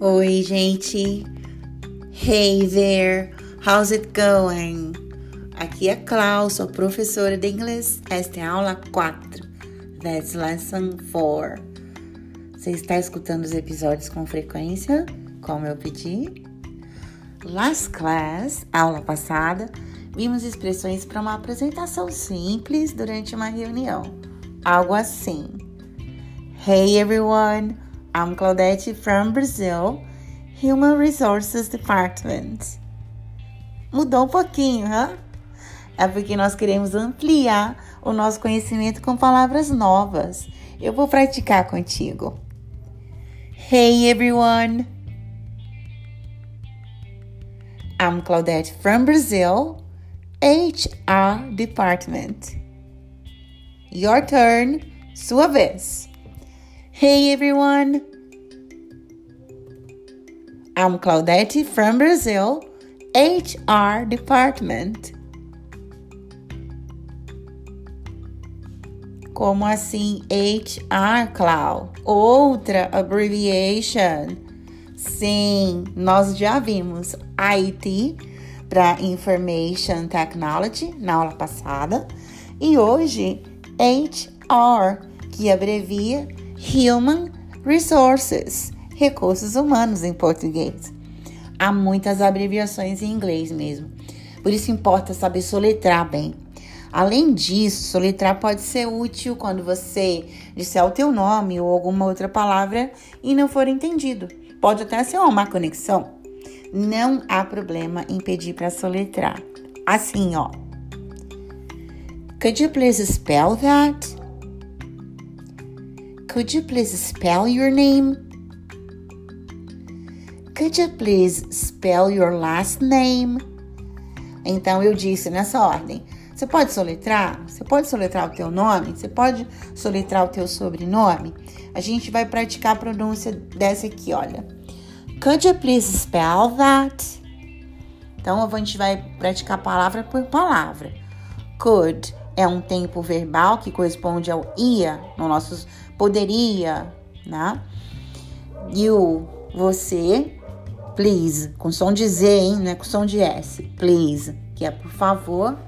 Oi, gente. Hey there. How's it going? Aqui é Klaus, sou professora de inglês. Esta é a aula 4. That's lesson 4. Você está escutando os episódios com frequência, como eu pedi? Last class, aula passada, vimos expressões para uma apresentação simples durante uma reunião. Algo assim. Hey everyone, I'm Claudette from Brazil, Human Resources Department. Mudou um pouquinho, hein? É porque nós queremos ampliar o nosso conhecimento com palavras novas. Eu vou praticar contigo. Hey everyone! I'm Claudette from Brazil, HR Department. Your turn, sua vez. Hey everyone! I'm Claudette from Brazil, HR Department. Como assim HR, Clau? Outra abbreviation. Sim, nós já vimos IT para Information Technology na aula passada e hoje HR, que abrevia Human Resources, recursos humanos em português. Há muitas abreviações em inglês mesmo, por isso importa saber soletrar bem. Além disso, soletrar pode ser útil quando você disser o teu nome ou alguma outra palavra e não for entendido. Pode até ser uma má conexão. Não há problema em pedir para soletrar. Assim, ó. Could you please spell that? Could you please spell your name? Could you please spell your last name? Então eu disse nessa ordem. Você pode soletrar? Você pode soletrar o teu nome? Você pode soletrar o teu sobrenome? A gente vai praticar a pronúncia dessa aqui, olha. Could you please spell that? Então a gente vai praticar palavra por palavra. Could é um tempo verbal que corresponde ao ia, no nosso poderia, né? You, você, please, com som de Z, hein? Não é com som de S. Please, que é por favor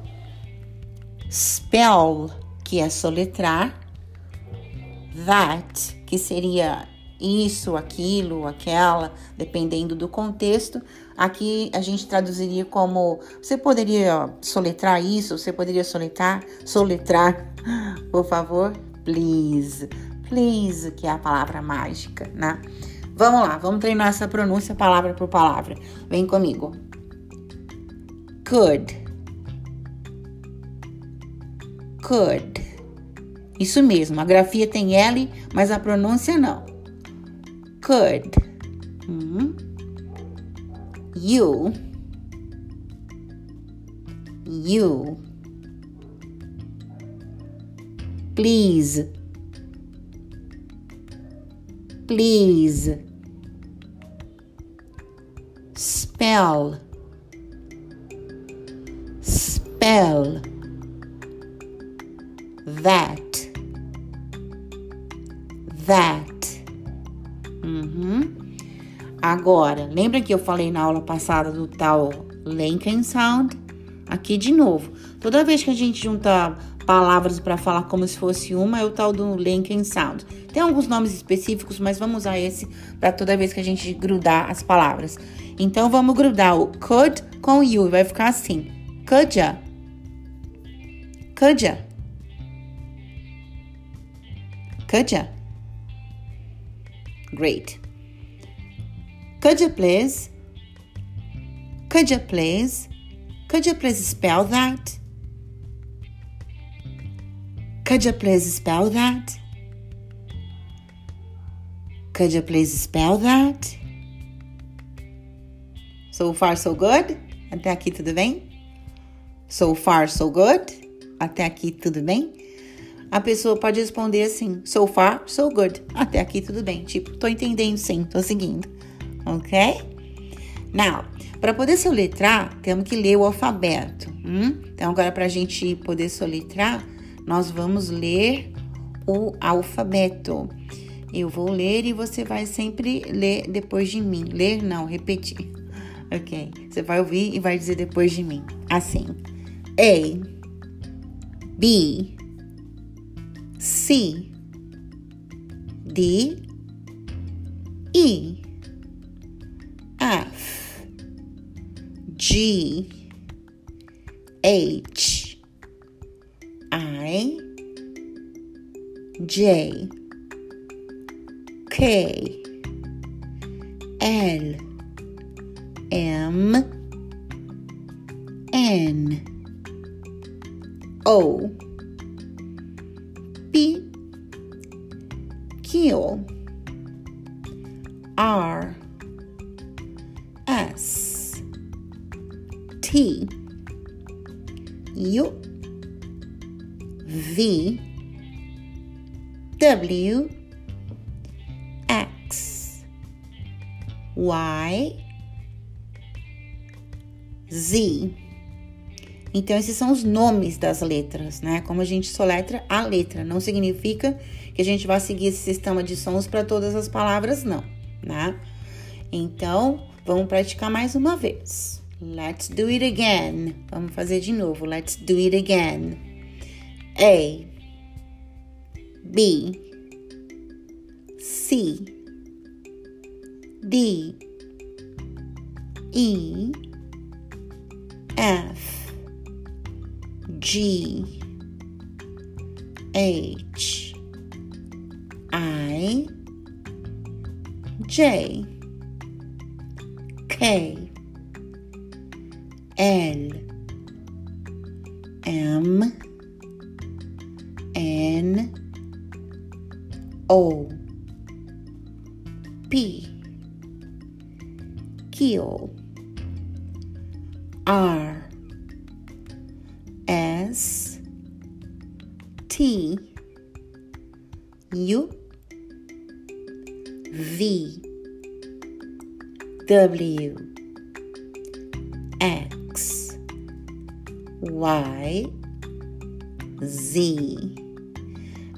spell, que é soletrar, that, que seria isso, aquilo, aquela, dependendo do contexto. Aqui a gente traduziria como você poderia soletrar isso, você poderia soletrar, soletrar, por favor, please, please, que é a palavra mágica, né? Vamos lá, vamos treinar essa pronúncia palavra por palavra. Vem comigo. Could could. Isso mesmo, a grafia tem L, mas a pronúncia não. Could. Hum. You. You. Please. Please. Spell. Spell that, that. Uhum. Agora, lembra que eu falei na aula passada do tal Lincoln Sound? Aqui de novo. Toda vez que a gente junta palavras para falar como se fosse uma, é o tal do Lincoln Sound. Tem alguns nomes específicos, mas vamos usar esse para toda vez que a gente grudar as palavras. Então vamos grudar o could com you vai ficar assim: could ya? Could ya? Could you? Great. Could you please? Could you please? Could you please spell that? Could you please spell that? Could you please spell that? So far, so good? Até aqui tudo bem? So far, so good? Até aqui tudo bem? a pessoa pode responder assim: so far, so good. Até aqui tudo bem. Tipo, tô entendendo sim, tô seguindo. Ok? Now, para poder soletrar, temos que ler o alfabeto. Hum? Então, agora, para a gente poder soletrar, nós vamos ler o alfabeto. Eu vou ler e você vai sempre ler depois de mim. Ler não, repetir. Ok? Você vai ouvir e vai dizer depois de mim. Assim. A. B. C. D. E. F. G. H. J. K L M N O P Q R S T U V W Y, Z. Então, esses são os nomes das letras, né? Como a gente soletra a letra. Não significa que a gente vai seguir esse sistema de sons para todas as palavras, não, né? Então, vamos praticar mais uma vez. Let's do it again. Vamos fazer de novo. Let's do it again. A, B, C, D E F G H I J K L M N O P Q R S T U V W X Y Z.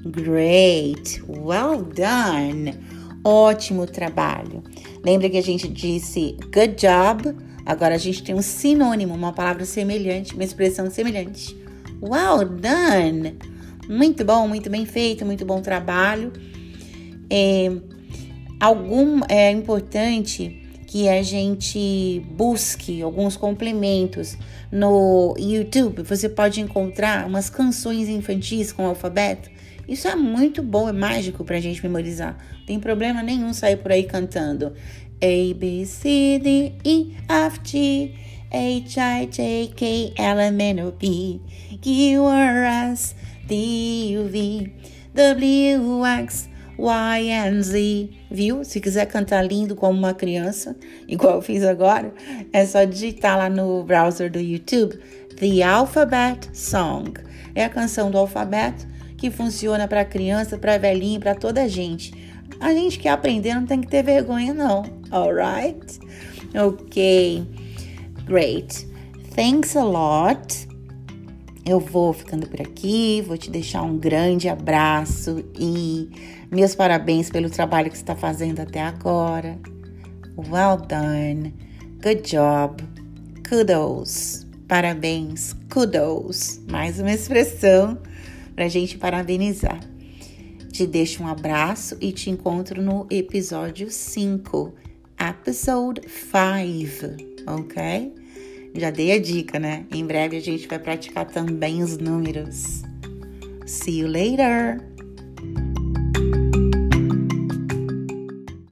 Great! Well done! Ótimo trabalho! Lembra que a gente disse good job? Agora a gente tem um sinônimo, uma palavra semelhante, uma expressão semelhante. Well done! Muito bom, muito bem feito, muito bom trabalho. É, algum é importante que a gente busque alguns complementos no YouTube. Você pode encontrar umas canções infantis com alfabeto isso é muito bom, é mágico pra gente memorizar. Não tem problema nenhum sair por aí cantando. A, B, C, D, E, F, G, H, I, J, K, L, M, N, O, P, Q, R, S, T, U, V, W, X, Y, and Z. Viu? Se quiser cantar lindo como uma criança, igual eu fiz agora, é só digitar lá no browser do YouTube The Alphabet Song. É a canção do alfabeto que funciona para criança, para velhinho, para toda a gente. A gente que aprender não tem que ter vergonha, não. Alright? Ok. Great. Thanks a lot. Eu vou ficando por aqui, vou te deixar um grande abraço e meus parabéns pelo trabalho que você está fazendo até agora. Well done. Good job. Kudos. Parabéns. Kudos. Mais uma expressão para a gente parabenizar. Te deixo um abraço e te encontro no episódio 5, episode 5, ok? Já dei a dica, né? Em breve a gente vai praticar também os números. See you later!